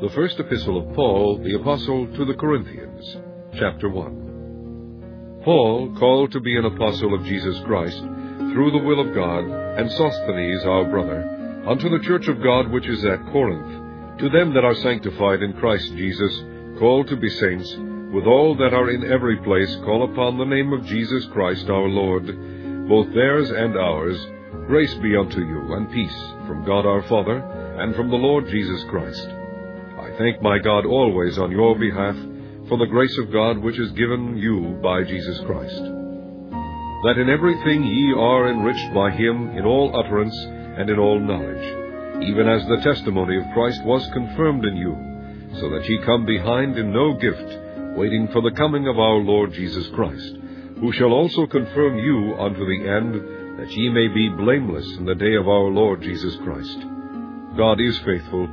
The First Epistle of Paul, the Apostle, to the Corinthians, Chapter 1 Paul, called to be an apostle of Jesus Christ, through the will of God, and Sosthenes our brother, unto the church of God which is at Corinth, to them that are sanctified in Christ Jesus, called to be saints, with all that are in every place call upon the name of Jesus Christ our Lord, both theirs and ours, grace be unto you, and peace, from God our Father, and from the Lord Jesus Christ thank my God always on your behalf for the grace of God which is given you by Jesus Christ. That in everything ye are enriched by him in all utterance and in all knowledge, even as the testimony of Christ was confirmed in you, so that ye come behind in no gift, waiting for the coming of our Lord Jesus Christ, who shall also confirm you unto the end, that ye may be blameless in the day of our Lord Jesus Christ. God is faithful,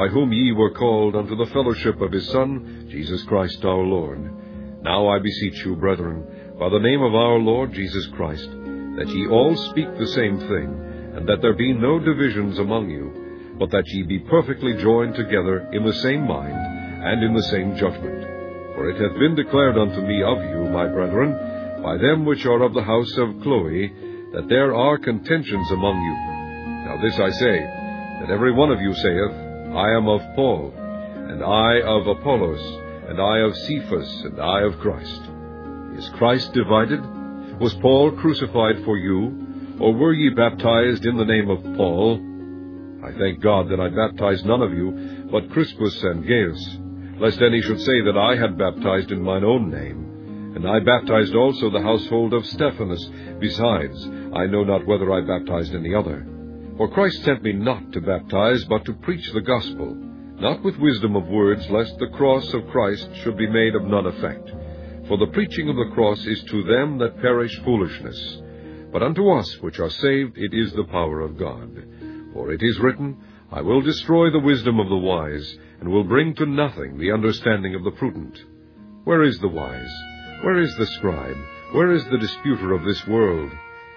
by whom ye were called unto the fellowship of his Son, Jesus Christ our Lord. Now I beseech you, brethren, by the name of our Lord Jesus Christ, that ye all speak the same thing, and that there be no divisions among you, but that ye be perfectly joined together in the same mind, and in the same judgment. For it hath been declared unto me of you, my brethren, by them which are of the house of Chloe, that there are contentions among you. Now this I say, that every one of you saith, I am of Paul, and I of Apollos, and I of Cephas, and I of Christ. Is Christ divided? Was Paul crucified for you? Or were ye baptized in the name of Paul? I thank God that I baptized none of you, but Crispus and Gaius, lest any should say that I had baptized in mine own name. And I baptized also the household of Stephanas. Besides, I know not whether I baptized any other. For Christ sent me not to baptize, but to preach the gospel, not with wisdom of words, lest the cross of Christ should be made of none effect. For the preaching of the cross is to them that perish foolishness, but unto us which are saved it is the power of God. For it is written, I will destroy the wisdom of the wise, and will bring to nothing the understanding of the prudent. Where is the wise? Where is the scribe? Where is the disputer of this world?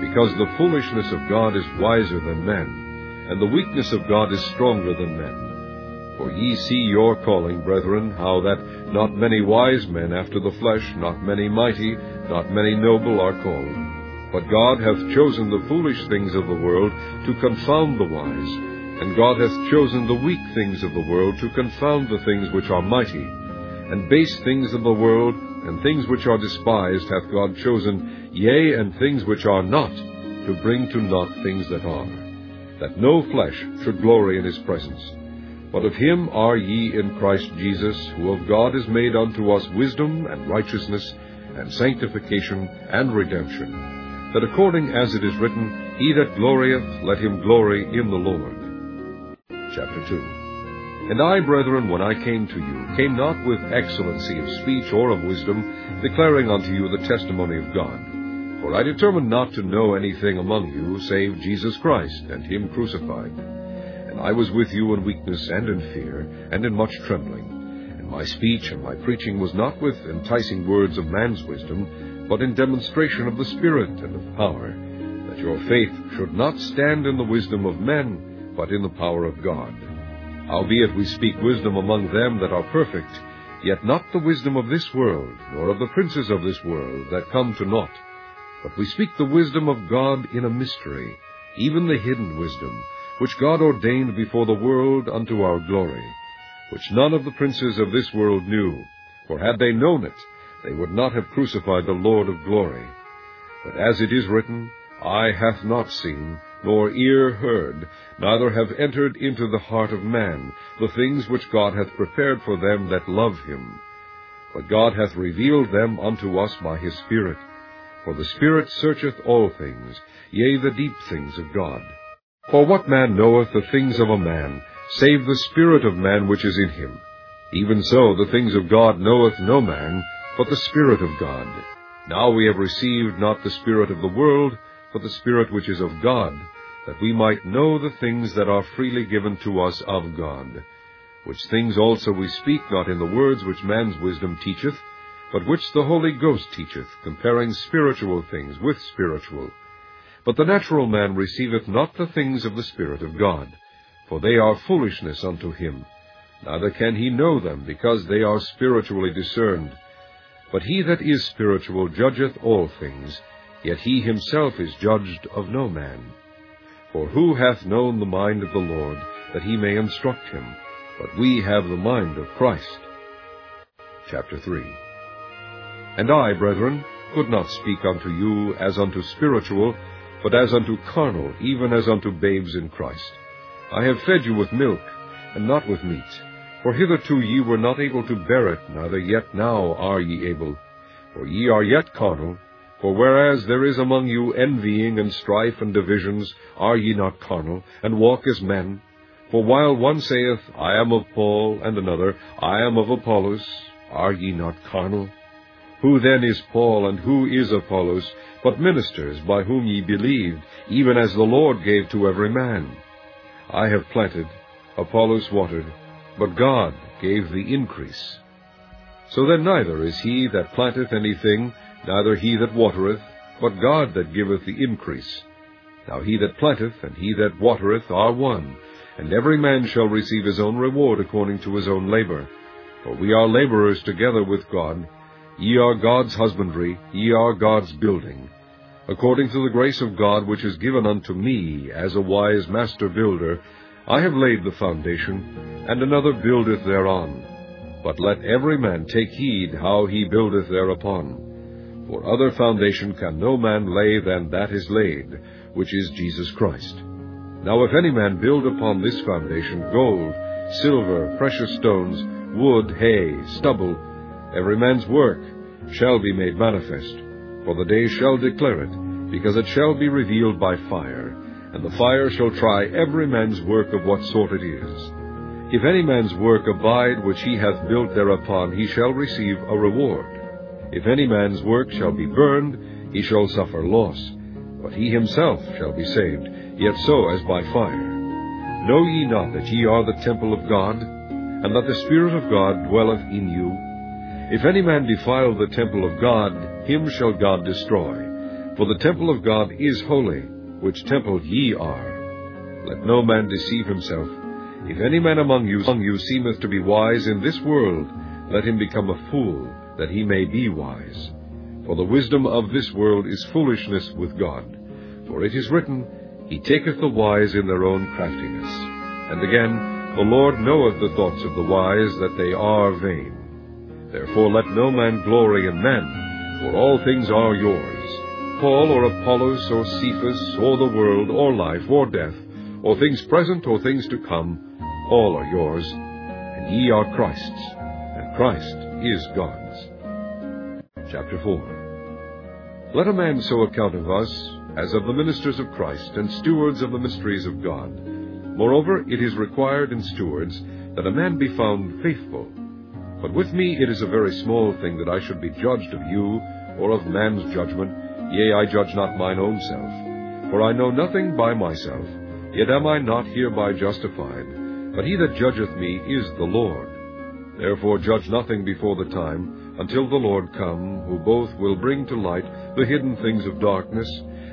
because the foolishness of God is wiser than men, and the weakness of God is stronger than men. For ye see your calling, brethren, how that not many wise men after the flesh, not many mighty, not many noble are called. But God hath chosen the foolish things of the world to confound the wise, and God hath chosen the weak things of the world to confound the things which are mighty, and base things of the world, and things which are despised hath God chosen, yea, and things which are not, to bring to naught things that are, that no flesh should glory in his presence. But of him are ye in Christ Jesus, who of God is made unto us wisdom and righteousness, and sanctification and redemption, that according as it is written, He that glorieth, let him glory in the Lord. Chapter 2 and I, brethren, when I came to you, came not with excellency of speech or of wisdom, declaring unto you the testimony of God. For I determined not to know anything among you, save Jesus Christ, and him crucified. And I was with you in weakness and in fear, and in much trembling. And my speech and my preaching was not with enticing words of man's wisdom, but in demonstration of the Spirit and of power, that your faith should not stand in the wisdom of men, but in the power of God. Howbeit we speak wisdom among them that are perfect, yet not the wisdom of this world, nor of the princes of this world, that come to naught. But we speak the wisdom of God in a mystery, even the hidden wisdom, which God ordained before the world unto our glory, which none of the princes of this world knew, for had they known it, they would not have crucified the Lord of glory. But as it is written, Eye hath not seen, nor ear heard, neither have entered into the heart of man the things which God hath prepared for them that love him. But God hath revealed them unto us by his Spirit. For the Spirit searcheth all things, yea, the deep things of God. For what man knoweth the things of a man, save the spirit of man which is in him? Even so, the things of God knoweth no man, but the Spirit of God. Now we have received not the Spirit of the world, but the Spirit which is of God, that we might know the things that are freely given to us of God. Which things also we speak not in the words which man's wisdom teacheth, but which the Holy Ghost teacheth, comparing spiritual things with spiritual. But the natural man receiveth not the things of the Spirit of God, for they are foolishness unto him, neither can he know them, because they are spiritually discerned. But he that is spiritual judgeth all things, yet he himself is judged of no man. For who hath known the mind of the Lord, that he may instruct him? But we have the mind of Christ. Chapter 3 And I, brethren, could not speak unto you as unto spiritual, but as unto carnal, even as unto babes in Christ. I have fed you with milk, and not with meat. For hitherto ye were not able to bear it, neither yet now are ye able. For ye are yet carnal. For whereas there is among you envying and strife and divisions, are ye not carnal, and walk as men? For while one saith, I am of Paul, and another, I am of Apollos, are ye not carnal? Who then is Paul, and who is Apollos, but ministers by whom ye believed, even as the Lord gave to every man? I have planted, Apollos watered, but God gave the increase. So then neither is he that planteth anything, neither he that watereth, but God that giveth the increase. Now he that planteth and he that watereth are one, and every man shall receive his own reward according to his own labor. For we are laborers together with God. Ye are God's husbandry, ye are God's building. According to the grace of God which is given unto me as a wise master builder, I have laid the foundation, and another buildeth thereon. But let every man take heed how he buildeth thereupon. For other foundation can no man lay than that is laid, which is Jesus Christ. Now if any man build upon this foundation gold, silver, precious stones, wood, hay, stubble, every man's work shall be made manifest, for the day shall declare it, because it shall be revealed by fire, and the fire shall try every man's work of what sort it is. If any man's work abide which he hath built thereupon, he shall receive a reward. If any man's work shall be burned, he shall suffer loss, but he himself shall be saved, yet so as by fire. Know ye not that ye are the temple of God, and that the Spirit of God dwelleth in you? If any man defile the temple of God, him shall God destroy. For the temple of God is holy, which temple ye are. Let no man deceive himself. If any man among you, among you seemeth to be wise in this world, let him become a fool, that he may be wise. For the wisdom of this world is foolishness with God. For it is written, he taketh the wise in their own craftiness. And again, the Lord knoweth the thoughts of the wise, that they are vain. Therefore let no man glory in men, for all things are yours. Paul or Apollos or Cephas, or the world, or life, or death, or things present or things to come, all are yours, and ye are Christ's, and Christ is God's. Chapter 4 Let a man so account of us as of the ministers of Christ and stewards of the mysteries of God. Moreover, it is required in stewards that a man be found faithful. But with me it is a very small thing that I should be judged of you, or of man's judgment, yea, I judge not mine own self. For I know nothing by myself, yet am I not hereby justified. But he that judgeth me is the Lord. Therefore judge nothing before the time, until the Lord come, who both will bring to light the hidden things of darkness,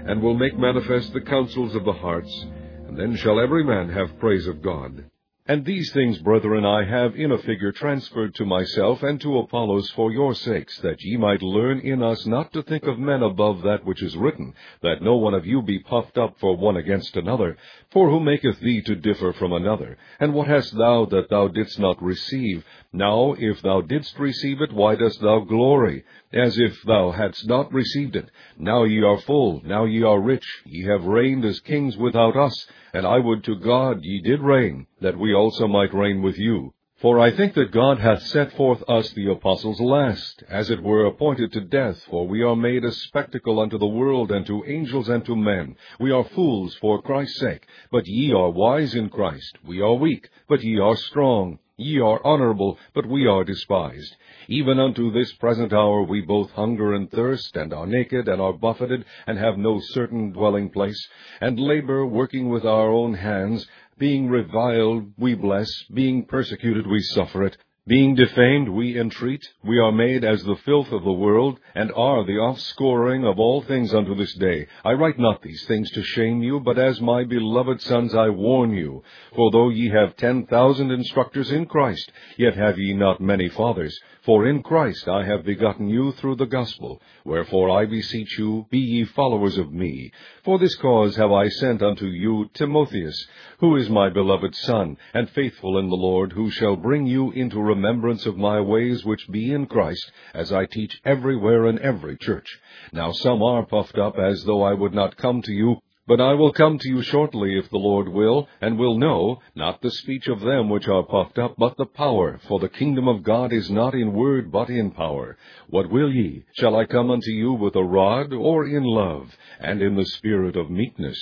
and will make manifest the counsels of the hearts, and then shall every man have praise of God. And these things, brethren, I have in a figure transferred to myself and to Apollos for your sakes, that ye might learn in us not to think of men above that which is written, that no one of you be puffed up for one against another. For who maketh thee to differ from another? And what hast thou that thou didst not receive? Now, if thou didst receive it, why dost thou glory? As if thou hadst not received it. Now ye are full, now ye are rich, ye have reigned as kings without us. And I would to God ye did reign, that we also might reign with you. For I think that God hath set forth us the apostles last, as it were appointed to death, for we are made a spectacle unto the world, and to angels, and to men. We are fools for Christ's sake, but ye are wise in Christ. We are weak, but ye are strong. Ye are honorable, but we are despised. Even unto this present hour we both hunger and thirst, and are naked, and are buffeted, and have no certain dwelling place, and labor, working with our own hands. Being reviled, we bless. Being persecuted, we suffer it. Being defamed, we entreat. We are made as the filth of the world, and are the offscouring of all things unto this day. I write not these things to shame you, but as my beloved sons I warn you. For though ye have ten thousand instructors in Christ, yet have ye not many fathers. For in Christ I have begotten you through the gospel. Wherefore I beseech you, be ye followers of me. For this cause have I sent unto you Timotheus, who is my beloved son, and faithful in the Lord, who shall bring you into remembrance of my ways which be in Christ, as I teach everywhere in every church. Now some are puffed up, as though I would not come to you, but I will come to you shortly, if the Lord will, and will know, not the speech of them which are puffed up, but the power. For the kingdom of God is not in word, but in power. What will ye? Shall I come unto you with a rod, or in love, and in the spirit of meekness?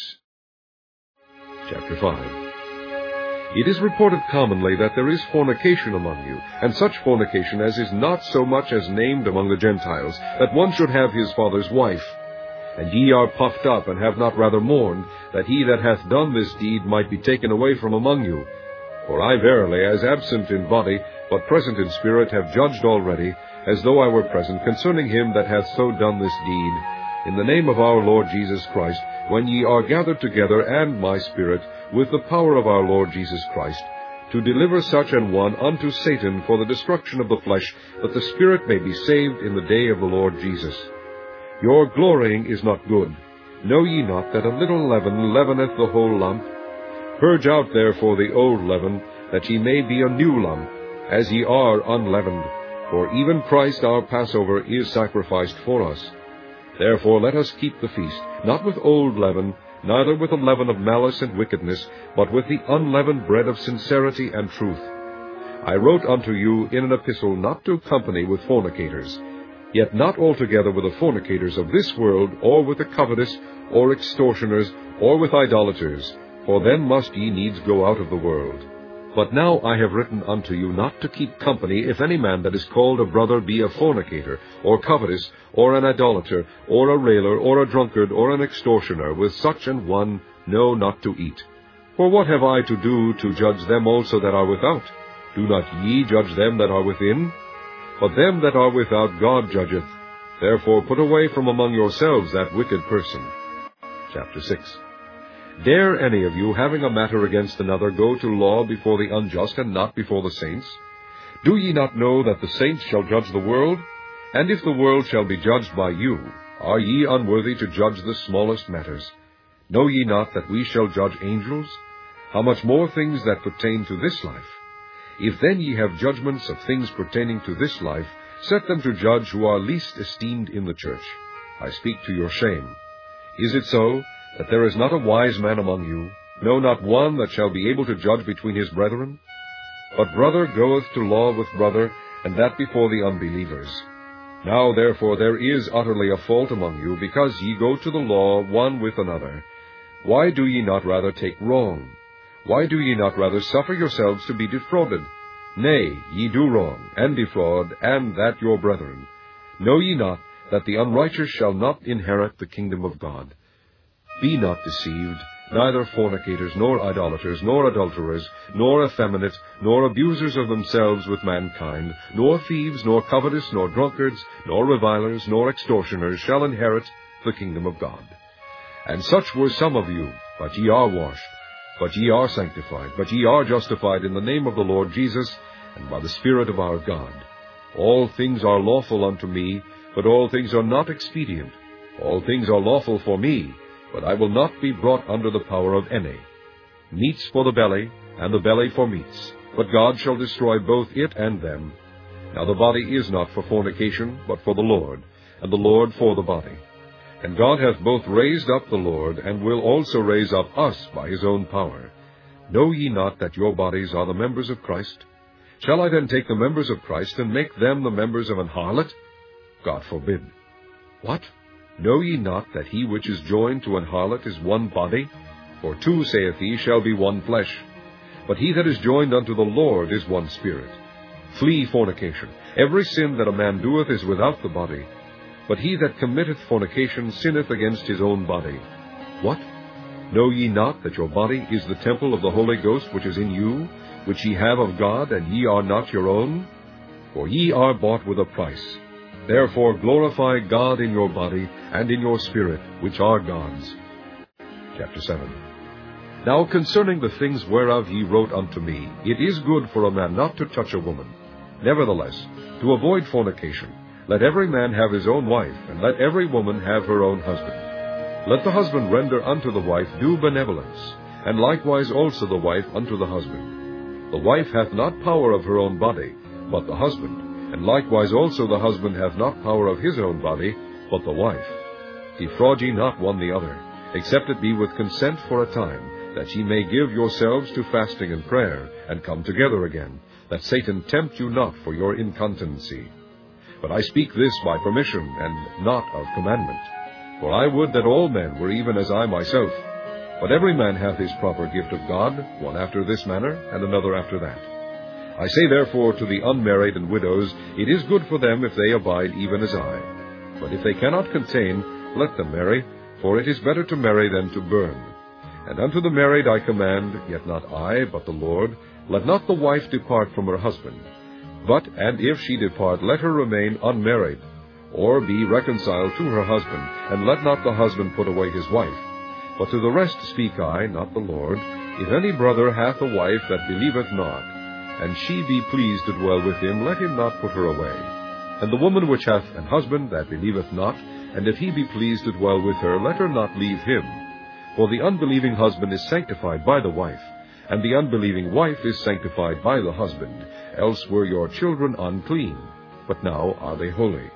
Chapter 5 It is reported commonly that there is fornication among you, and such fornication as is not so much as named among the Gentiles, that one should have his father's wife. And ye are puffed up, and have not rather mourned, that he that hath done this deed might be taken away from among you. For I verily, as absent in body, but present in spirit, have judged already, as though I were present, concerning him that hath so done this deed, in the name of our Lord Jesus Christ, when ye are gathered together, and my spirit, with the power of our Lord Jesus Christ, to deliver such an one unto Satan for the destruction of the flesh, that the spirit may be saved in the day of the Lord Jesus. Your glorying is not good. Know ye not that a little leaven leaveneth the whole lump? Purge out therefore the old leaven, that ye may be a new lump, as ye are unleavened. For even Christ our Passover is sacrificed for us. Therefore let us keep the feast, not with old leaven, neither with the leaven of malice and wickedness, but with the unleavened bread of sincerity and truth. I wrote unto you in an epistle not to company with fornicators, yet not altogether with the fornicators of this world, or with the covetous, or extortioners, or with idolaters, for then must ye needs go out of the world. But now I have written unto you not to keep company if any man that is called a brother be a fornicator, or covetous, or an idolater, or a railer, or a drunkard, or an extortioner, with such an one no not to eat. For what have I to do to judge them also that are without? Do not ye judge them that are within? But them that are without God judgeth. Therefore put away from among yourselves that wicked person. Chapter 6 Dare any of you, having a matter against another, go to law before the unjust, and not before the saints? Do ye not know that the saints shall judge the world? And if the world shall be judged by you, are ye unworthy to judge the smallest matters? Know ye not that we shall judge angels? How much more things that pertain to this life? If then ye have judgments of things pertaining to this life, set them to judge who are least esteemed in the church. I speak to your shame. Is it so, that there is not a wise man among you, no, not one that shall be able to judge between his brethren? But brother goeth to law with brother, and that before the unbelievers. Now therefore there is utterly a fault among you, because ye go to the law one with another. Why do ye not rather take wrong? Why do ye not rather suffer yourselves to be defrauded? Nay, ye do wrong, and defraud, and that your brethren. Know ye not that the unrighteous shall not inherit the kingdom of God? Be not deceived, neither fornicators, nor idolaters, nor adulterers, nor effeminate, nor abusers of themselves with mankind, nor thieves, nor covetous, nor drunkards, nor revilers, nor extortioners shall inherit the kingdom of God. And such were some of you, but ye are washed but ye are sanctified, but ye are justified in the name of the Lord Jesus, and by the Spirit of our God. All things are lawful unto me, but all things are not expedient. All things are lawful for me, but I will not be brought under the power of any. Meats for the belly, and the belly for meats, but God shall destroy both it and them. Now the body is not for fornication, but for the Lord, and the Lord for the body. And God hath both raised up the Lord, and will also raise up us by his own power. Know ye not that your bodies are the members of Christ? Shall I then take the members of Christ, and make them the members of an harlot? God forbid. What? Know ye not that he which is joined to an harlot is one body? For two, saith he, shall be one flesh. But he that is joined unto the Lord is one spirit. Flee fornication. Every sin that a man doeth is without the body. But he that committeth fornication sinneth against his own body. What? Know ye not that your body is the temple of the Holy Ghost which is in you, which ye have of God, and ye are not your own? For ye are bought with a price. Therefore glorify God in your body and in your spirit, which are God's. Chapter 7 now concerning the things whereof ye wrote unto me, it is good for a man not to touch a woman. Nevertheless, to avoid fornication, let every man have his own wife, and let every woman have her own husband. Let the husband render unto the wife due benevolence, and likewise also the wife unto the husband. The wife hath not power of her own body, but the husband, and likewise also the husband hath not power of his own body, but the wife. Defraud ye not one the other, except it be with consent for a time, that ye may give yourselves to fasting and prayer, and come together again, that Satan tempt you not for your incontinency. But I speak this by permission, and not of commandment. For I would that all men were even as I myself. But every man hath his proper gift of God, one after this manner, and another after that. I say therefore to the unmarried and widows, It is good for them if they abide even as I. But if they cannot contain, let them marry, for it is better to marry than to burn. And unto the married I command, yet not I, but the Lord, let not the wife depart from her husband. But, and if she depart, let her remain unmarried, or be reconciled to her husband, and let not the husband put away his wife. But to the rest speak I, not the Lord, if any brother hath a wife that believeth not, and she be pleased to dwell with him, let him not put her away. And the woman which hath an husband that believeth not, and if he be pleased to dwell with her, let her not leave him. For the unbelieving husband is sanctified by the wife, and the unbelieving wife is sanctified by the husband, else were your children unclean, but now are they holy.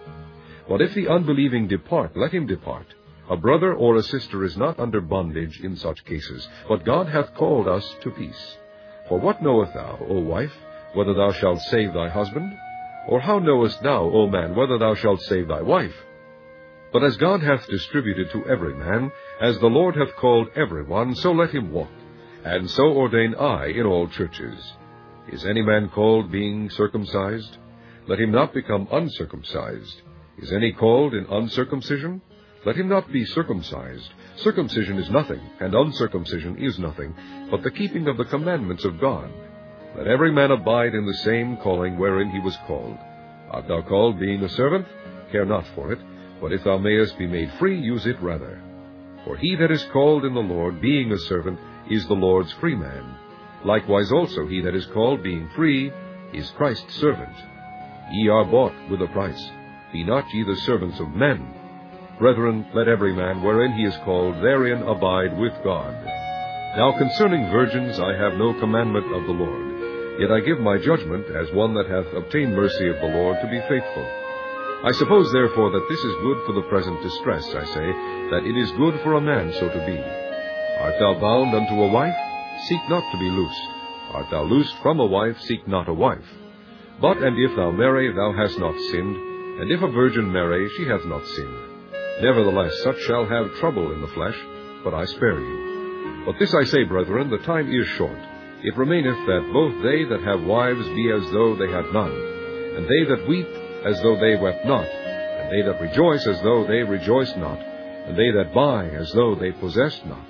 But if the unbelieving depart, let him depart. A brother or a sister is not under bondage in such cases, but God hath called us to peace. For what knowest thou, O wife, whether thou shalt save thy husband? Or how knowest thou, O man, whether thou shalt save thy wife? But as God hath distributed to every man, as the Lord hath called every one, so let him walk. And so ordain I in all churches. Is any man called being circumcised? Let him not become uncircumcised. Is any called in uncircumcision? Let him not be circumcised. Circumcision is nothing, and uncircumcision is nothing, but the keeping of the commandments of God. Let every man abide in the same calling wherein he was called. Art thou called being a servant? Care not for it but if thou mayest be made free, use it rather. For he that is called in the Lord, being a servant, is the Lord's free man. Likewise also he that is called, being free, is Christ's servant. Ye are bought with a price. Be not ye the servants of men. Brethren, let every man, wherein he is called, therein abide with God. Now concerning virgins I have no commandment of the Lord. Yet I give my judgment, as one that hath obtained mercy of the Lord, to be faithful. I suppose, therefore, that this is good for the present distress, I say, that it is good for a man so to be. Art thou bound unto a wife? Seek not to be loosed. Art thou loosed from a wife? Seek not a wife. But and if thou marry, thou hast not sinned, and if a virgin marry, she hath not sinned. Nevertheless, such shall have trouble in the flesh, but I spare you. But this I say, brethren, the time is short. It remaineth that both they that have wives be as though they had none, and they that weep as though they wept not, and they that rejoice as though they rejoiced not, and they that buy as though they possessed not,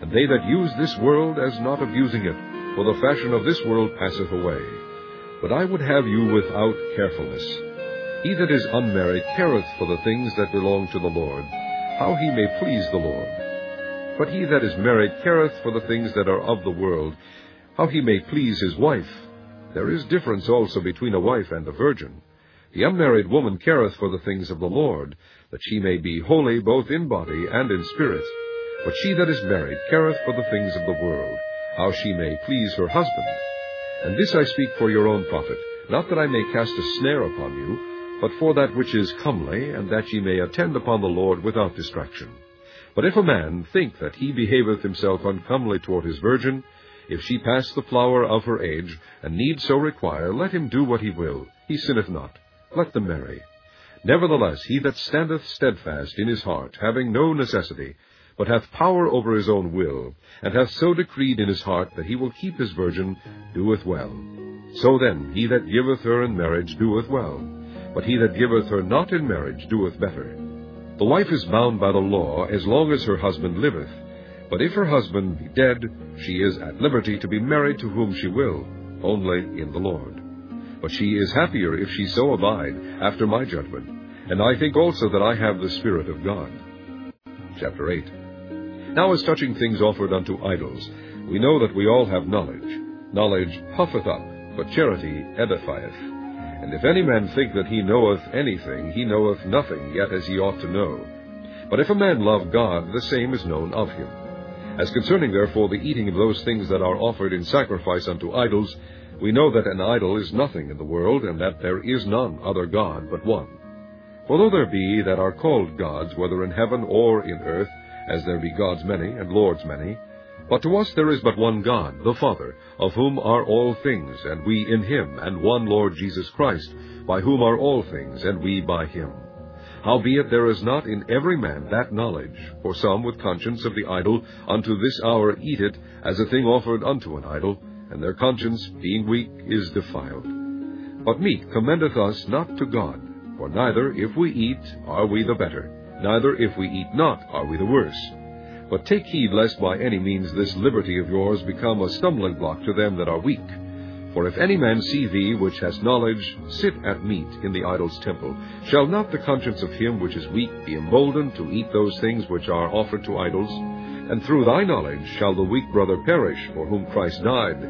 and they that use this world as not abusing it, for the fashion of this world passeth away. But I would have you without carefulness. He that is unmarried careth for the things that belong to the Lord, how he may please the Lord. But he that is married careth for the things that are of the world, how he may please his wife. There is difference also between a wife and a virgin. The unmarried woman careth for the things of the Lord, that she may be holy both in body and in spirit. But she that is married careth for the things of the world, how she may please her husband. And this I speak for your own profit, not that I may cast a snare upon you, but for that which is comely, and that ye may attend upon the Lord without distraction. But if a man think that he behaveth himself uncomely toward his virgin, if she pass the flower of her age, and need so require, let him do what he will, he sinneth not let them marry. Nevertheless, he that standeth steadfast in his heart, having no necessity, but hath power over his own will, and hath so decreed in his heart that he will keep his virgin, doeth well. So then, he that giveth her in marriage doeth well, but he that giveth her not in marriage doeth better. The wife is bound by the law as long as her husband liveth, but if her husband be dead, she is at liberty to be married to whom she will, only in the Lord. But she is happier if she so abide, after my judgment, and I think also that I have the Spirit of God. Chapter 8 Now as touching things offered unto idols, we know that we all have knowledge. Knowledge puffeth up, but charity edifieth. And if any man think that he knoweth anything, he knoweth nothing yet as he ought to know. But if a man love God, the same is known of him. As concerning therefore the eating of those things that are offered in sacrifice unto idols, we know that an idol is nothing in the world, and that there is none other God but one. For though there be that are called gods, whether in heaven or in earth, as there be gods many, and lords many, but to us there is but one God, the Father, of whom are all things, and we in him, and one Lord Jesus Christ, by whom are all things, and we by him. Howbeit there is not in every man that knowledge, for some with conscience of the idol unto this hour eat it as a thing offered unto an idol, and their conscience, being weak, is defiled. But meat commendeth us not to God, for neither if we eat are we the better, neither if we eat not are we the worse. But take heed lest by any means this liberty of yours become a stumbling block to them that are weak. For if any man see thee, which hast knowledge, sit at meat in the idol's temple, shall not the conscience of him which is weak be emboldened to eat those things which are offered to idols? And through thy knowledge shall the weak brother perish, for whom Christ died.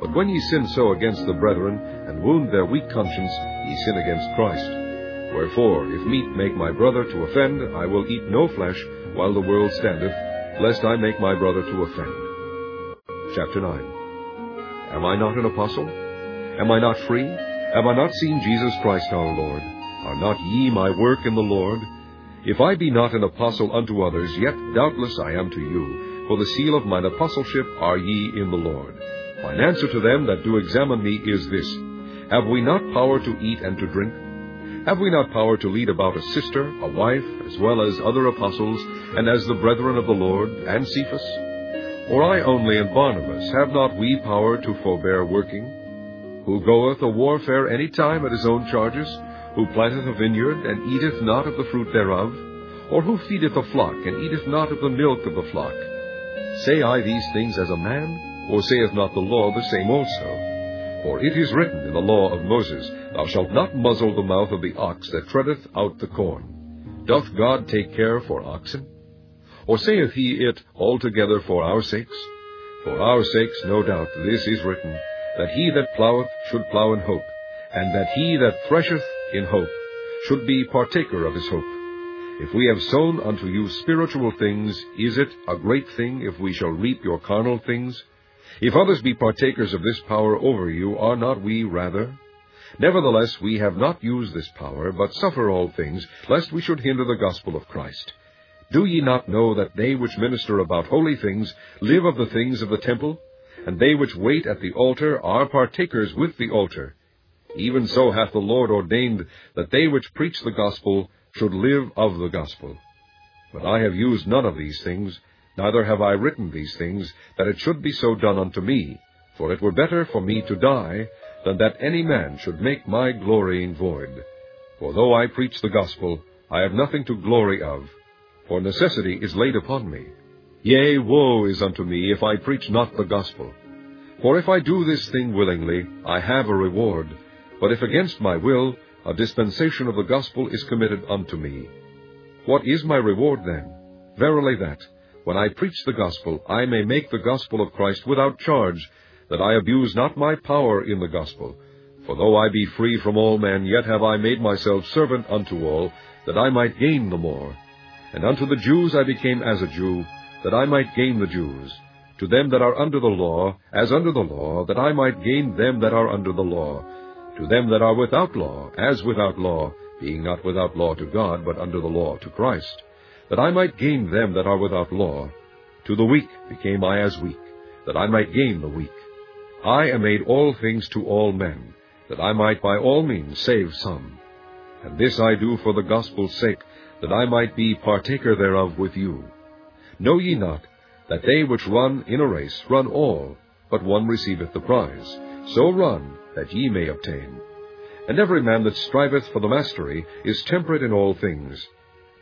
But when ye sin so against the brethren, and wound their weak conscience, ye sin against Christ. Wherefore, if meat make my brother to offend, I will eat no flesh, while the world standeth, lest I make my brother to offend. Chapter 9 Am I not an apostle? Am I not free? Have I not seen Jesus Christ our Lord? Are not ye my work in the Lord? If I be not an apostle unto others, yet doubtless I am to you, for the seal of mine apostleship are ye in the Lord. Mine answer to them that do examine me is this, Have we not power to eat and to drink? Have we not power to lead about a sister, a wife, as well as other apostles, and as the brethren of the Lord, and Cephas? Or I only and Barnabas, have not we power to forbear working? Who goeth a warfare any time at his own charges? Who planteth a vineyard, and eateth not of the fruit thereof? Or who feedeth a flock, and eateth not of the milk of the flock? Say I these things as a man, or saith not the law the same also? For it is written in the law of Moses, Thou shalt not muzzle the mouth of the ox that treadeth out the corn. Doth God take care for oxen? Or saith he it altogether for our sakes? For our sakes, no doubt, this is written, that he that ploweth should plow in hope, and that he that thresheth in hope should be partaker of his hope. If we have sown unto you spiritual things, is it a great thing if we shall reap your carnal things? If others be partakers of this power over you, are not we rather? Nevertheless, we have not used this power, but suffer all things, lest we should hinder the gospel of Christ. Do ye not know that they which minister about holy things live of the things of the temple? And they which wait at the altar are partakers with the altar. Even so hath the Lord ordained that they which preach the gospel should live of the gospel. But I have used none of these things, neither have I written these things, that it should be so done unto me. For it were better for me to die, than that any man should make my glorying void. For though I preach the gospel, I have nothing to glory of, for necessity is laid upon me. Yea, woe is unto me if I preach not the gospel. For if I do this thing willingly, I have a reward, but if against my will, a dispensation of the gospel is committed unto me. What is my reward then? Verily that, when I preach the gospel, I may make the gospel of Christ without charge, that I abuse not my power in the gospel. For though I be free from all men, yet have I made myself servant unto all, that I might gain the more. And unto the Jews I became as a Jew, that I might gain the Jews. To them that are under the law, as under the law, that I might gain them that are under the law. To them that are without law, as without law, being not without law to God, but under the law to Christ that I might gain them that are without law. To the weak became I as weak, that I might gain the weak. I am made all things to all men, that I might by all means save some. And this I do for the gospel's sake, that I might be partaker thereof with you. Know ye not that they which run in a race run all, but one receiveth the prize? So run, that ye may obtain. And every man that striveth for the mastery is temperate in all things.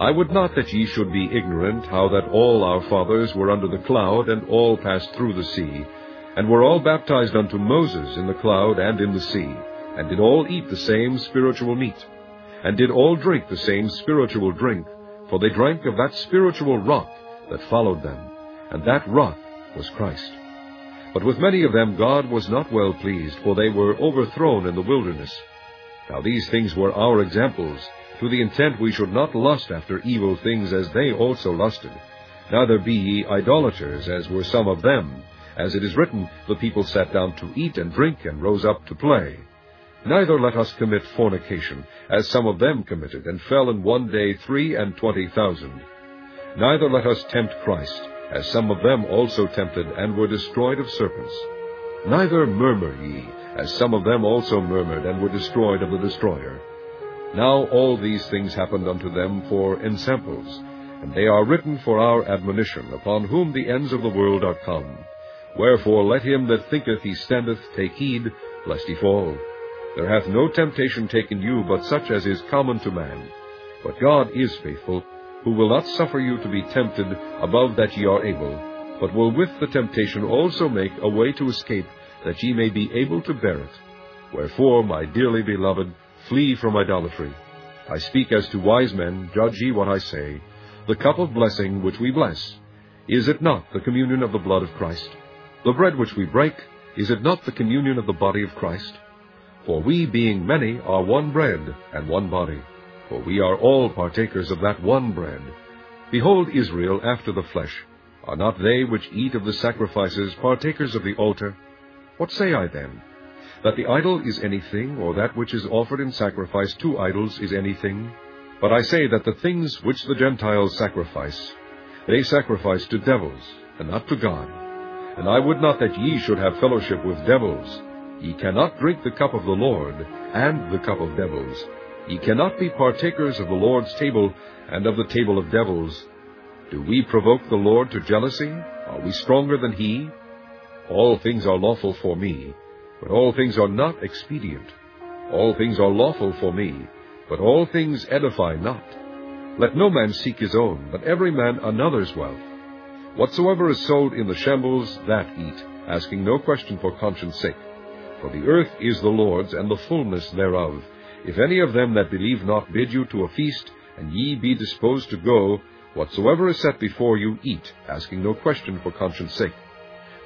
I would not that ye should be ignorant how that all our fathers were under the cloud, and all passed through the sea, and were all baptized unto Moses in the cloud and in the sea, and did all eat the same spiritual meat, and did all drink the same spiritual drink, for they drank of that spiritual rock that followed them, and that rock was Christ. But with many of them God was not well pleased, for they were overthrown in the wilderness. Now these things were our examples, to the intent we should not lust after evil things as they also lusted. Neither be ye idolaters, as were some of them. As it is written, the people sat down to eat and drink, and rose up to play. Neither let us commit fornication, as some of them committed, and fell in one day three and twenty thousand. Neither let us tempt Christ, as some of them also tempted, and were destroyed of serpents. Neither murmur ye, as some of them also murmured, and were destroyed of the destroyer. Now all these things happened unto them for ensamples, and they are written for our admonition, upon whom the ends of the world are come. Wherefore let him that thinketh he standeth take heed, lest he fall. There hath no temptation taken you but such as is common to man. But God is faithful, who will not suffer you to be tempted above that ye are able, but will with the temptation also make a way to escape, that ye may be able to bear it. Wherefore, my dearly beloved, Flee from idolatry. I speak as to wise men, judge ye what I say. The cup of blessing which we bless, is it not the communion of the blood of Christ? The bread which we break, is it not the communion of the body of Christ? For we, being many, are one bread and one body, for we are all partakers of that one bread. Behold Israel after the flesh. Are not they which eat of the sacrifices partakers of the altar? What say I then? That the idol is anything, or that which is offered in sacrifice to idols is anything. But I say that the things which the Gentiles sacrifice, they sacrifice to devils, and not to God. And I would not that ye should have fellowship with devils. Ye cannot drink the cup of the Lord, and the cup of devils. Ye cannot be partakers of the Lord's table, and of the table of devils. Do we provoke the Lord to jealousy? Are we stronger than he? All things are lawful for me, but all things are not expedient. All things are lawful for me, but all things edify not. Let no man seek his own, but every man another's wealth. Whatsoever is sold in the shambles, that eat, asking no question for conscience sake. For the earth is the Lord's, and the fullness thereof. If any of them that believe not bid you to a feast, and ye be disposed to go, whatsoever is set before you, eat, asking no question for conscience sake.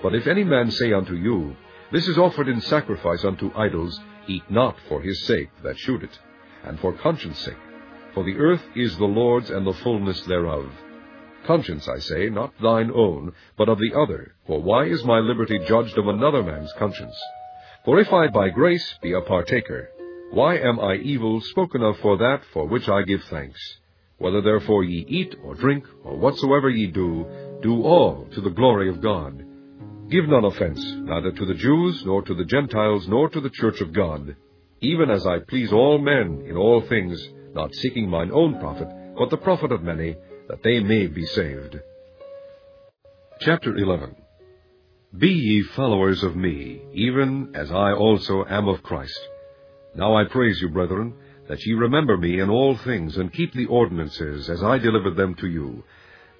But if any man say unto you, this is offered in sacrifice unto idols. Eat not for his sake that shoot it, and for conscience sake. For the earth is the Lord's, and the fullness thereof. Conscience, I say, not thine own, but of the other. For why is my liberty judged of another man's conscience? For if I by grace be a partaker, why am I evil spoken of for that for which I give thanks? Whether therefore ye eat or drink, or whatsoever ye do, do all to the glory of God. Give none offense, neither to the Jews, nor to the Gentiles, nor to the church of God, even as I please all men in all things, not seeking mine own profit, but the profit of many, that they may be saved. Chapter 11 Be ye followers of me, even as I also am of Christ. Now I praise you, brethren, that ye remember me in all things, and keep the ordinances, as I delivered them to you.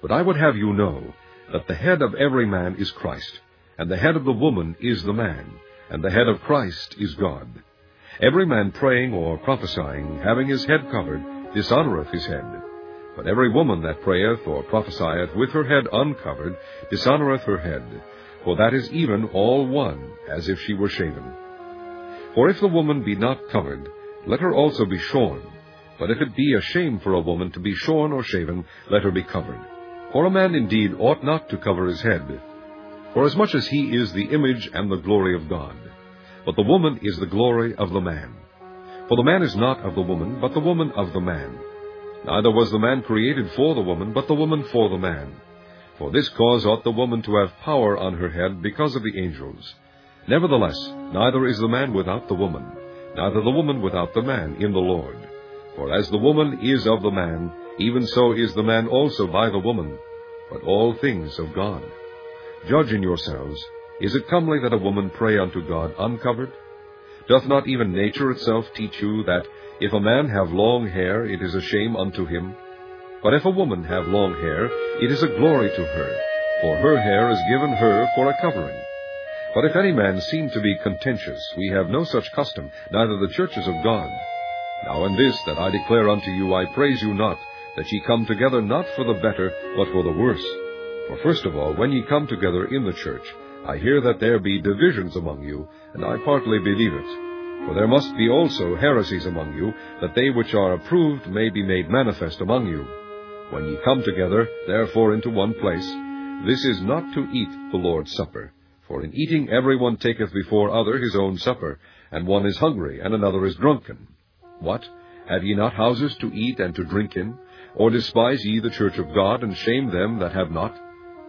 But I would have you know, that the head of every man is Christ, and the head of the woman is the man, and the head of Christ is God. Every man praying or prophesying, having his head covered, dishonoureth his head. But every woman that prayeth or prophesieth with her head uncovered dishonoureth her head, for that is even all one, as if she were shaven. For if the woman be not covered, let her also be shorn. But if it be a shame for a woman to be shorn or shaven, let her be covered. For a man indeed ought not to cover his head, Forasmuch as much as he is the image and the glory of God. but the woman is the glory of the man. For the man is not of the woman, but the woman of the man. Neither was the man created for the woman, but the woman for the man. For this cause ought the woman to have power on her head because of the angels. Nevertheless, neither is the man without the woman, neither the woman without the man in the Lord. For as the woman is of the man, even so is the man also by the woman, but all things of God. Judge in yourselves, is it comely that a woman pray unto God uncovered? Doth not even nature itself teach you that if a man have long hair, it is a shame unto him? But if a woman have long hair, it is a glory to her, for her hair is given her for a covering. But if any man seem to be contentious, we have no such custom, neither the churches of God. Now in this that I declare unto you, I praise you not, that ye come together not for the better, but for the worse. For first of all, when ye come together in the church, I hear that there be divisions among you, and I partly believe it. For there must be also heresies among you, that they which are approved may be made manifest among you. When ye come together, therefore, into one place, this is not to eat the Lord's Supper. For in eating every one taketh before other his own supper, and one is hungry, and another is drunken. What? Have ye not houses to eat and to drink in? Or despise ye the church of God, and shame them that have not?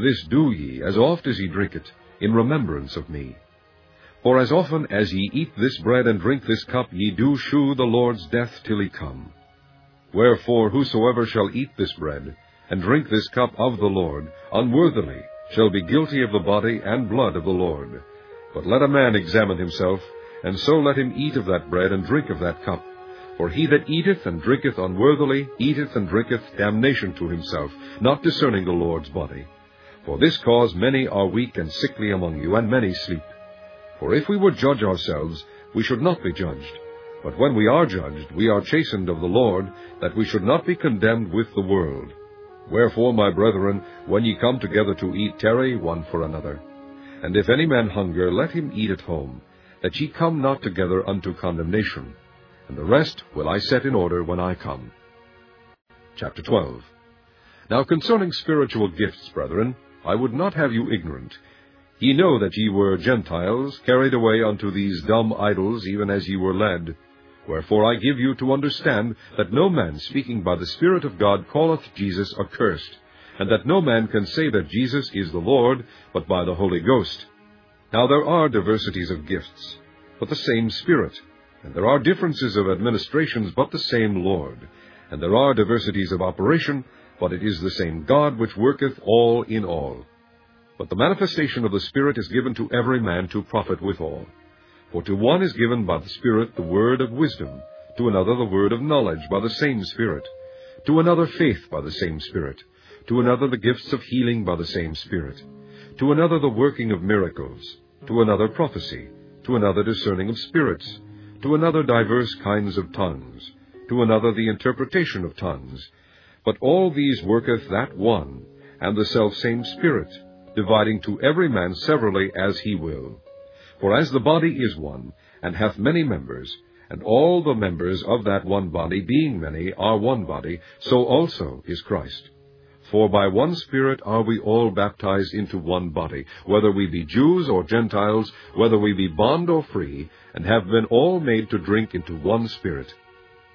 This do ye, as oft as ye drink it, in remembrance of me. For as often as ye eat this bread and drink this cup, ye do shew the Lord's death till he come. Wherefore whosoever shall eat this bread, and drink this cup of the Lord, unworthily, shall be guilty of the body and blood of the Lord. But let a man examine himself, and so let him eat of that bread and drink of that cup. For he that eateth and drinketh unworthily eateth and drinketh damnation to himself, not discerning the Lord's body. For this cause many are weak and sickly among you, and many sleep. For if we would judge ourselves, we should not be judged. But when we are judged, we are chastened of the Lord, that we should not be condemned with the world. Wherefore, my brethren, when ye come together to eat, tarry one for another. And if any man hunger, let him eat at home, that ye come not together unto condemnation. And the rest will I set in order when I come. Chapter 12 Now concerning spiritual gifts, brethren, I would not have you ignorant. Ye know that ye were Gentiles, carried away unto these dumb idols, even as ye were led. Wherefore I give you to understand that no man speaking by the Spirit of God calleth Jesus accursed, and that no man can say that Jesus is the Lord, but by the Holy Ghost. Now there are diversities of gifts, but the same Spirit, and there are differences of administrations, but the same Lord, and there are diversities of operation, but it is the same God which worketh all in all. But the manifestation of the Spirit is given to every man to profit withal. For to one is given by the Spirit the word of wisdom, to another the word of knowledge by the same Spirit, to another faith by the same Spirit, to another the gifts of healing by the same Spirit, to another the working of miracles, to another prophecy, to another discerning of spirits, to another divers kinds of tongues, to another the interpretation of tongues. But all these worketh that one, and the selfsame Spirit, dividing to every man severally as he will. For as the body is one, and hath many members, and all the members of that one body, being many, are one body, so also is Christ. For by one Spirit are we all baptized into one body, whether we be Jews or Gentiles, whether we be bond or free, and have been all made to drink into one Spirit.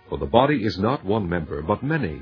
For the body is not one member, but many.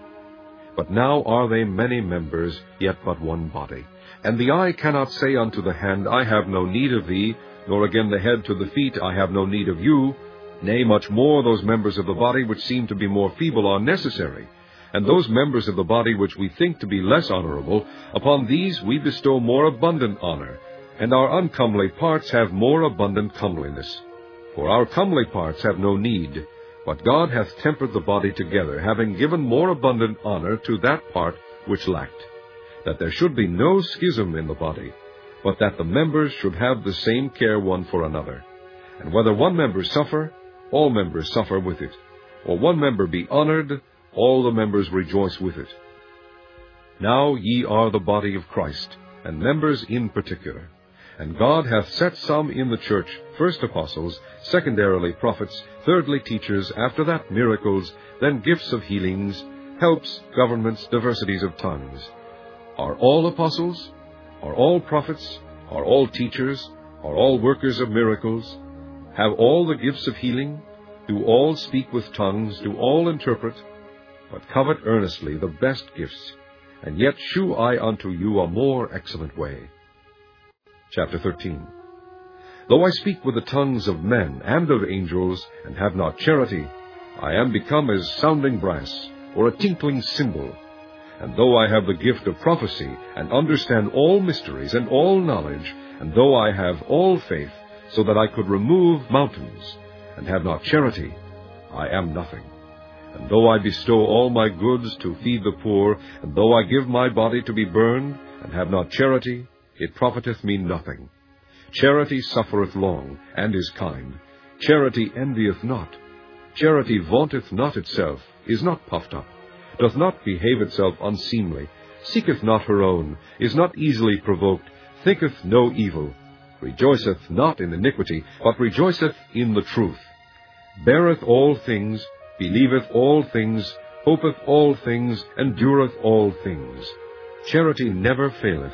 But now are they many members, yet but one body. And the eye cannot say unto the hand, I have no need of thee, nor again the head to the feet, I have no need of you. Nay, much more those members of the body which seem to be more feeble are necessary, and those members of the body which we think to be less honorable, upon these we bestow more abundant honor, and our uncomely parts have more abundant comeliness. For our comely parts have no need, but God hath tempered the body together, having given more abundant honor to that part which lacked, that there should be no schism in the body, but that the members should have the same care one for another. And whether one member suffer, all members suffer with it, or one member be honored, all the members rejoice with it. Now ye are the body of Christ, and members in particular. And God hath set some in the church, first apostles, secondarily prophets, thirdly teachers, after that miracles, then gifts of healings, helps, governments, diversities of tongues. Are all apostles? Are all prophets? Are all teachers? Are all workers of miracles? Have all the gifts of healing? Do all speak with tongues? Do all interpret? But covet earnestly the best gifts, and yet shew I unto you a more excellent way. Chapter 13 Though I speak with the tongues of men and of angels, and have not charity, I am become as sounding brass, or a tinkling cymbal. And though I have the gift of prophecy, and understand all mysteries and all knowledge, and though I have all faith, so that I could remove mountains, and have not charity, I am nothing. And though I bestow all my goods to feed the poor, and though I give my body to be burned, and have not charity, it profiteth me nothing. Charity suffereth long, and is kind. Charity envieth not. Charity vaunteth not itself, is not puffed up, doth not behave itself unseemly, seeketh not her own, is not easily provoked, thinketh no evil, rejoiceth not in iniquity, but rejoiceth in the truth, beareth all things, believeth all things, hopeth all things, endureth all things. Charity never faileth.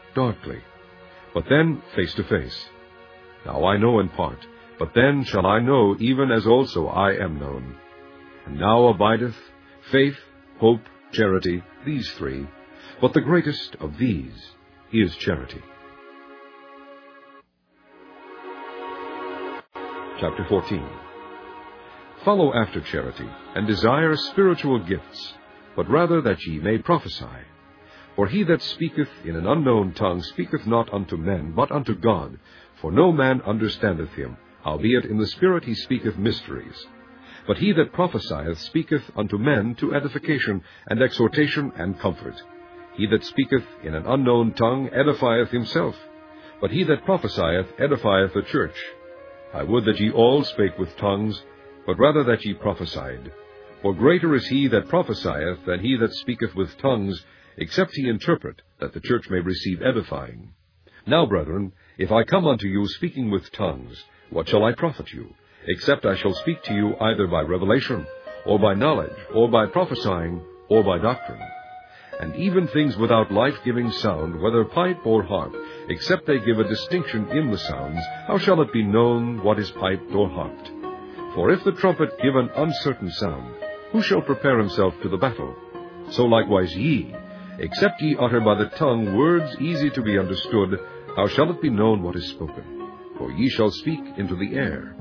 darkly, but then face to face. Now I know in part, but then shall I know even as also I am known. And now abideth faith, hope, charity, these three, but the greatest of these is charity. Chapter 14 Follow after charity, and desire spiritual gifts, but rather that ye may prophesy. For he that speaketh in an unknown tongue speaketh not unto men, but unto God, for no man understandeth him, albeit in the Spirit he speaketh mysteries. But he that prophesieth speaketh unto men to edification, and exhortation, and comfort. He that speaketh in an unknown tongue edifieth himself, but he that prophesieth edifieth the church. I would that ye all spake with tongues, but rather that ye prophesied. For greater is he that prophesieth than he that speaketh with tongues, except he interpret, that the church may receive edifying. Now, brethren, if I come unto you speaking with tongues, what shall I profit you, except I shall speak to you either by revelation, or by knowledge, or by prophesying, or by doctrine? And even things without life-giving sound, whether pipe or harp, except they give a distinction in the sounds, how shall it be known what is piped or harped? For if the trumpet give an uncertain sound, who shall prepare himself to the battle? So likewise ye, except ye utter by the tongue words easy to be understood, how shall it be known what is spoken? For ye shall speak into the air.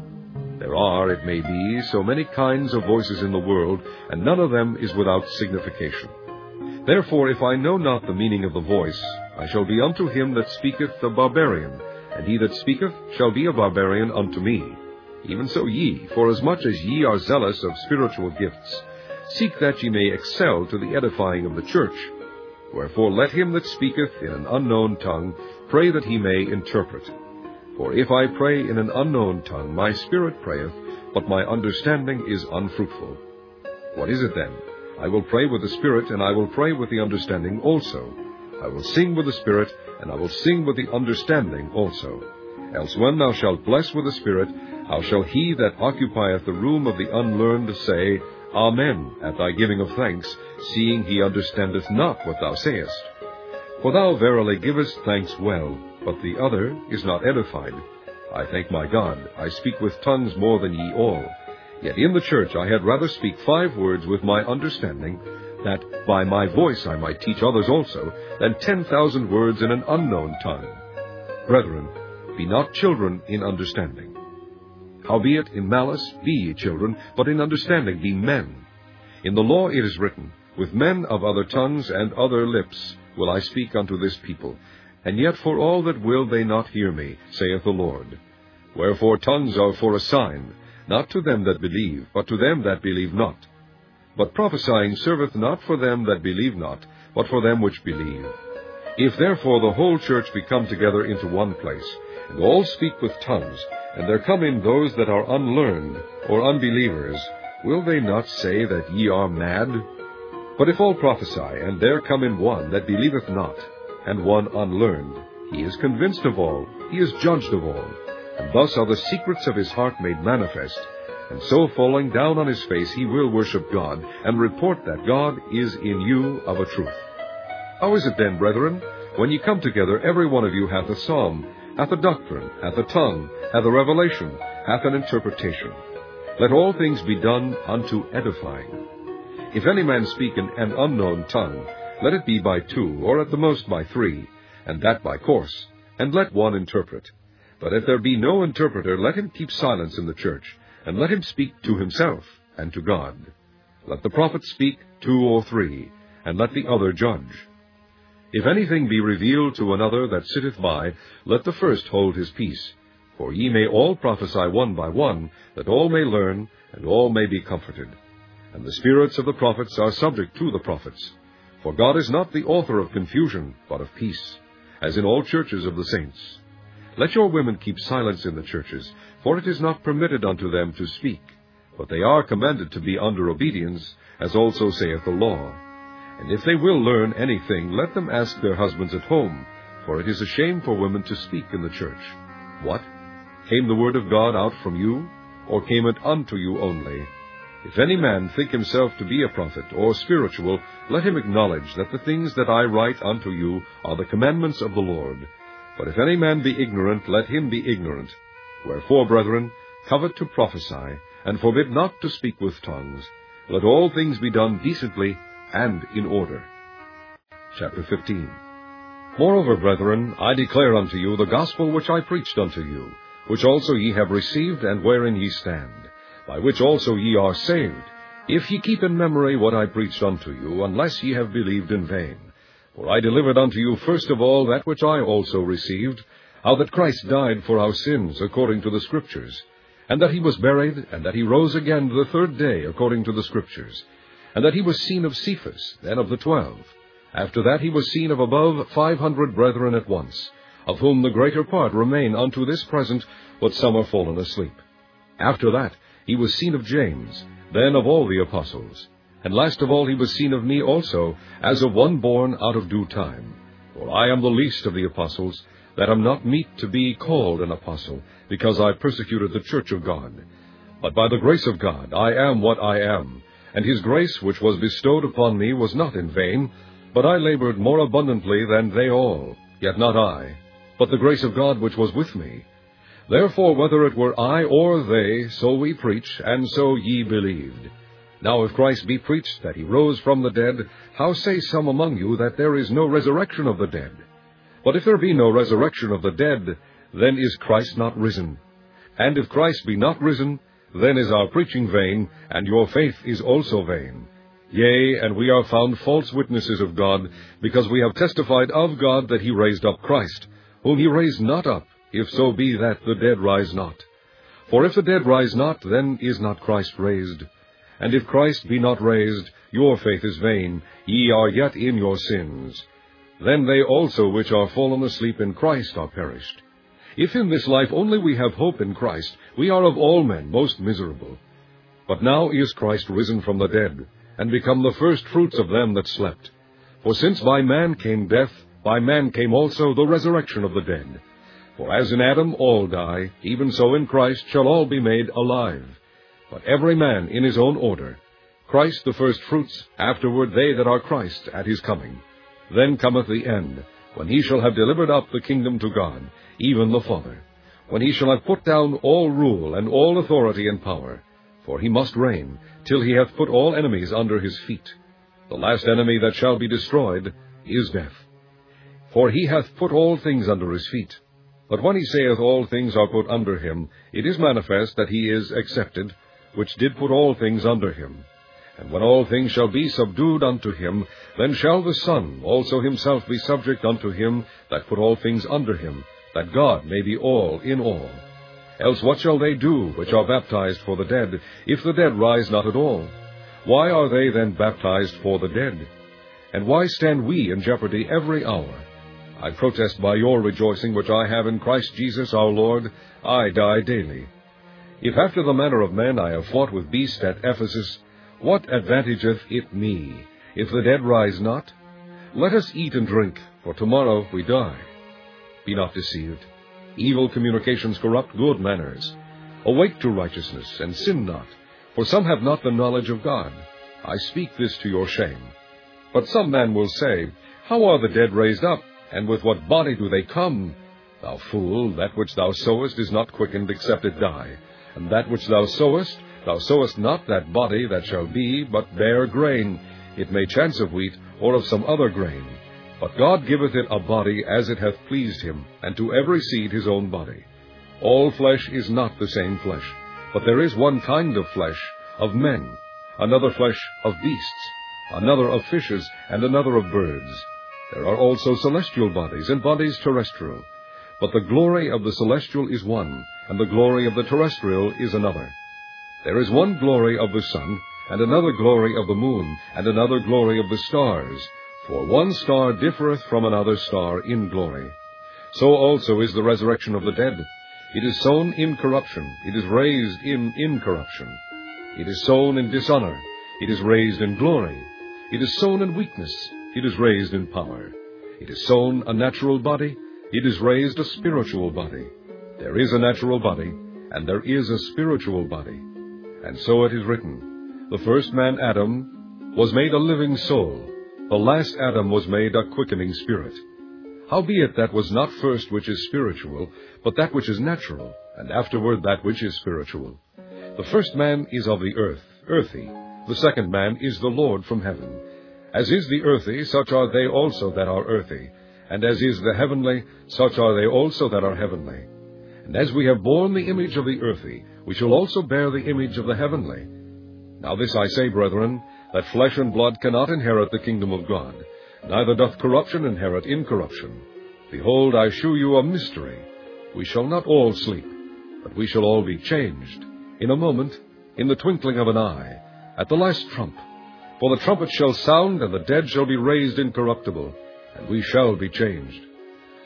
There are, it may be, so many kinds of voices in the world, and none of them is without signification. Therefore, if I know not the meaning of the voice, I shall be unto him that speaketh a barbarian, and he that speaketh shall be a barbarian unto me. Even so ye, forasmuch as ye are zealous of spiritual gifts, seek that ye may excel to the edifying of the church. Wherefore let him that speaketh in an unknown tongue pray that he may interpret. For if I pray in an unknown tongue, my spirit prayeth, but my understanding is unfruitful. What is it then? I will pray with the Spirit, and I will pray with the understanding also. I will sing with the Spirit, and I will sing with the understanding also. Else when thou shalt bless with the Spirit, How shall he that occupieth the room of the unlearned say, Amen, at thy giving of thanks, seeing he understandeth not what thou sayest? For thou verily givest thanks well, but the other is not edified. I thank my God, I speak with tongues more than ye all. Yet in the church I had rather speak five words with my understanding, that by my voice I might teach others also, than ten thousand words in an unknown tongue. Brethren, be not children in understanding. Howbeit in malice be ye children, but in understanding be men. In the law it is written, With men of other tongues and other lips will I speak unto this people, and yet for all that will they not hear me, saith the Lord. Wherefore tongues are for a sign, not to them that believe, but to them that believe not. But prophesying serveth not for them that believe not, but for them which believe. If therefore the whole church be come together into one place, and all speak with tongues, and there come in those that are unlearned, or unbelievers, will they not say that ye are mad? But if all prophesy, and there come in one that believeth not, and one unlearned, he is convinced of all, he is judged of all. And thus are the secrets of his heart made manifest. And so falling down on his face he will worship God, and report that God is in you of a truth. How is it then, brethren, when ye come together, every one of you hath a psalm, hath a doctrine, hath a tongue, hath a revelation, hath an interpretation? Let all things be done unto edifying. If any man speak in an unknown tongue, let it be by two, or at the most by three, and that by course, and let one interpret. But if there be no interpreter, let him keep silence in the church, and let him speak to himself and to God. Let the prophet speak two or three, and let the other judge. If anything be revealed to another that sitteth by, let the first hold his peace. For ye may all prophesy one by one, that all may learn, and all may be comforted. And the spirits of the prophets are subject to the prophets. For God is not the author of confusion, but of peace, as in all churches of the saints. Let your women keep silence in the churches, for it is not permitted unto them to speak, but they are commanded to be under obedience, as also saith the law. And if they will learn anything, let them ask their husbands at home, for it is a shame for women to speak in the church. What? Came the word of God out from you, or came it unto you only? If any man think himself to be a prophet or spiritual, let him acknowledge that the things that I write unto you are the commandments of the Lord. But if any man be ignorant, let him be ignorant. Wherefore, brethren, covet to prophesy, and forbid not to speak with tongues. Let all things be done decently and in order. Chapter 15 Moreover, brethren, I declare unto you the gospel which I preached unto you, which also ye have received, and wherein ye stand by which also ye are saved, if ye keep in memory what I preached unto you, unless ye have believed in vain. For I delivered unto you first of all that which I also received, how that Christ died for our sins according to the Scriptures, and that he was buried, and that he rose again the third day according to the Scriptures, and that he was seen of Cephas, then of the twelve. After that he was seen of above five hundred brethren at once, of whom the greater part remain unto this present, but some are fallen asleep. After that he was seen of James, then of all the apostles. And last of all he was seen of me also, as of one born out of due time. For I am the least of the apostles, that am not meet to be called an apostle, because I persecuted the church of God. But by the grace of God I am what I am, and his grace which was bestowed upon me was not in vain, but I labored more abundantly than they all, yet not I, but the grace of God which was with me. Therefore, whether it were I or they, so we preach, and so ye believed. Now if Christ be preached that he rose from the dead, how say some among you that there is no resurrection of the dead? But if there be no resurrection of the dead, then is Christ not risen. And if Christ be not risen, then is our preaching vain, and your faith is also vain. Yea, and we are found false witnesses of God, because we have testified of God that he raised up Christ, whom he raised not up, if so be that the dead rise not. For if the dead rise not, then is not Christ raised. And if Christ be not raised, your faith is vain, ye are yet in your sins. Then they also which are fallen asleep in Christ are perished. If in this life only we have hope in Christ, we are of all men most miserable. But now is Christ risen from the dead, and become the first fruits of them that slept. For since by man came death, by man came also the resurrection of the dead. For as in Adam all die, even so in Christ shall all be made alive. But every man in his own order. Christ the first fruits, afterward they that are Christ at his coming. Then cometh the end, when he shall have delivered up the kingdom to God, even the Father, when he shall have put down all rule and all authority and power. For he must reign, till he hath put all enemies under his feet. The last enemy that shall be destroyed is death. For he hath put all things under his feet. But when he saith all things are put under him, it is manifest that he is accepted, which did put all things under him. And when all things shall be subdued unto him, then shall the Son also himself be subject unto him that put all things under him, that God may be all in all. Else what shall they do which are baptized for the dead, if the dead rise not at all? Why are they then baptized for the dead? And why stand we in jeopardy every hour? I protest by your rejoicing which I have in Christ Jesus our Lord, I die daily. If after the manner of men I have fought with beasts at Ephesus, what advantageth it me, if the dead rise not? Let us eat and drink, for tomorrow we die. Be not deceived. Evil communications corrupt good manners. Awake to righteousness, and sin not, for some have not the knowledge of God. I speak this to your shame. But some man will say, How are the dead raised up, and with what body do they come? Thou fool, that which thou sowest is not quickened except it die. And that which thou sowest, thou sowest not that body that shall be, but bare grain. It may chance of wheat, or of some other grain. But God giveth it a body as it hath pleased him, and to every seed his own body. All flesh is not the same flesh, but there is one kind of flesh, of men, another flesh of beasts, another of fishes, and another of birds. There are also celestial bodies, and bodies terrestrial. But the glory of the celestial is one, and the glory of the terrestrial is another. There is one glory of the sun, and another glory of the moon, and another glory of the stars, for one star differeth from another star in glory. So also is the resurrection of the dead. It is sown in corruption, it is raised in incorruption. It is sown in dishonor, it is raised in glory. It is sown in weakness, it is raised in power. It is sown a natural body, it is raised a spiritual body. There is a natural body, and there is a spiritual body. And so it is written, The first man, Adam, was made a living soul, the last Adam was made a quickening spirit. Howbeit that was not first which is spiritual, but that which is natural, and afterward that which is spiritual. The first man is of the earth, earthy. The second man is the Lord from heaven. As is the earthy, such are they also that are earthy. And as is the heavenly, such are they also that are heavenly. And as we have borne the image of the earthy, we shall also bear the image of the heavenly. Now this I say, brethren, that flesh and blood cannot inherit the kingdom of God, neither doth corruption inherit incorruption. Behold, I shew you a mystery. We shall not all sleep, but we shall all be changed, in a moment, in the twinkling of an eye, at the last trump. For the trumpet shall sound, and the dead shall be raised incorruptible, and we shall be changed.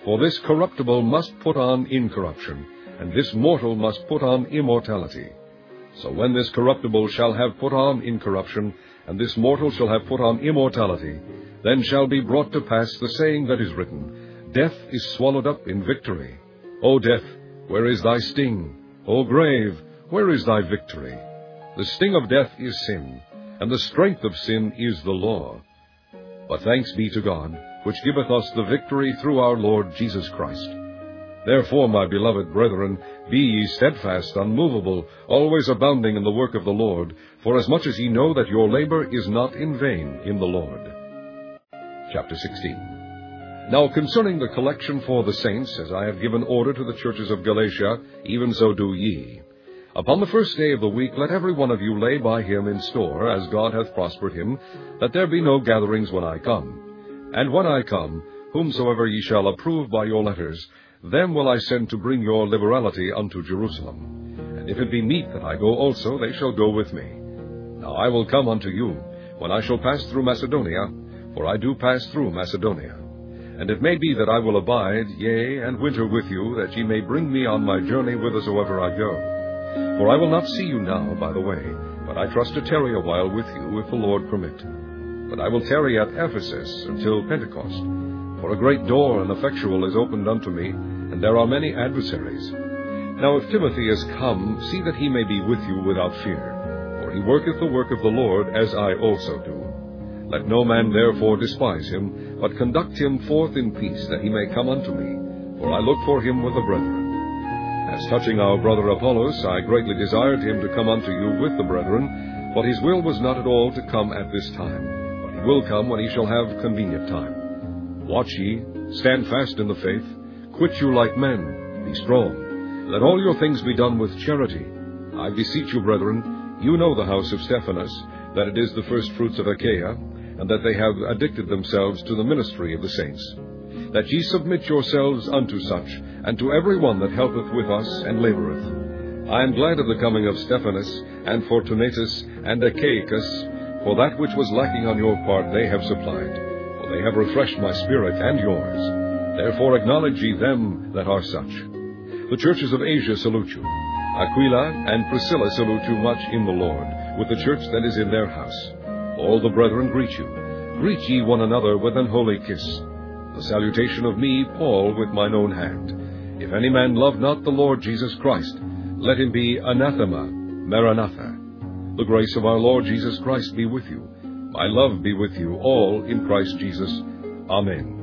For this corruptible must put on incorruption, and this mortal must put on immortality. So when this corruptible shall have put on incorruption, and this mortal shall have put on immortality, then shall be brought to pass the saying that is written, Death is swallowed up in victory. O death, where is thy sting? O grave, where is thy victory? The sting of death is sin, and the strength of sin is the law. But thanks be to God, which giveth us the victory through our Lord Jesus Christ. Therefore, my beloved brethren, be ye steadfast, unmovable, always abounding in the work of the Lord, forasmuch as ye know that your labor is not in vain in the Lord. Chapter 16 Now concerning the collection for the saints, as I have given order to the churches of Galatia, even so do ye. Upon the first day of the week let every one of you lay by him in store, as God hath prospered him, that there be no gatherings when I come. And when I come, whomsoever ye shall approve by your letters, them will I send to bring your liberality unto Jerusalem. And if it be meet that I go also, they shall go with me. Now I will come unto you, when I shall pass through Macedonia, for I do pass through Macedonia. And it may be that I will abide, yea, and winter with you, that ye may bring me on my journey whithersoever I go. For I will not see you now by the way, but I trust to tarry a while with you, if the Lord permit. But I will tarry at Ephesus until Pentecost. For a great door and effectual is opened unto me, and there are many adversaries. Now if Timothy is come, see that he may be with you without fear, for he worketh the work of the Lord, as I also do. Let no man therefore despise him, but conduct him forth in peace, that he may come unto me, for I look for him with the brethren. As touching our brother Apollos, I greatly desired him to come unto you with the brethren, but his will was not at all to come at this time, but he will come when he shall have convenient time. Watch ye, stand fast in the faith, quit you like men, be strong. Let all your things be done with charity. I beseech you, brethren, you know the house of Stephanas, that it is the firstfruits of Achaia, and that they have addicted themselves to the ministry of the saints that ye submit yourselves unto such, and to every one that helpeth with us and laboureth. I am glad of the coming of Stephanas, and Fortunatus, and Achaicus, for that which was lacking on your part they have supplied, for they have refreshed my spirit and yours. Therefore acknowledge ye them that are such. The churches of Asia salute you. Aquila and Priscilla salute you much in the Lord, with the church that is in their house. All the brethren greet you. Greet ye one another with an holy kiss. The salutation of me, Paul, with mine own hand. If any man love not the Lord Jesus Christ, let him be anathema, maranatha. The grace of our Lord Jesus Christ be with you. My love be with you all in Christ Jesus. Amen.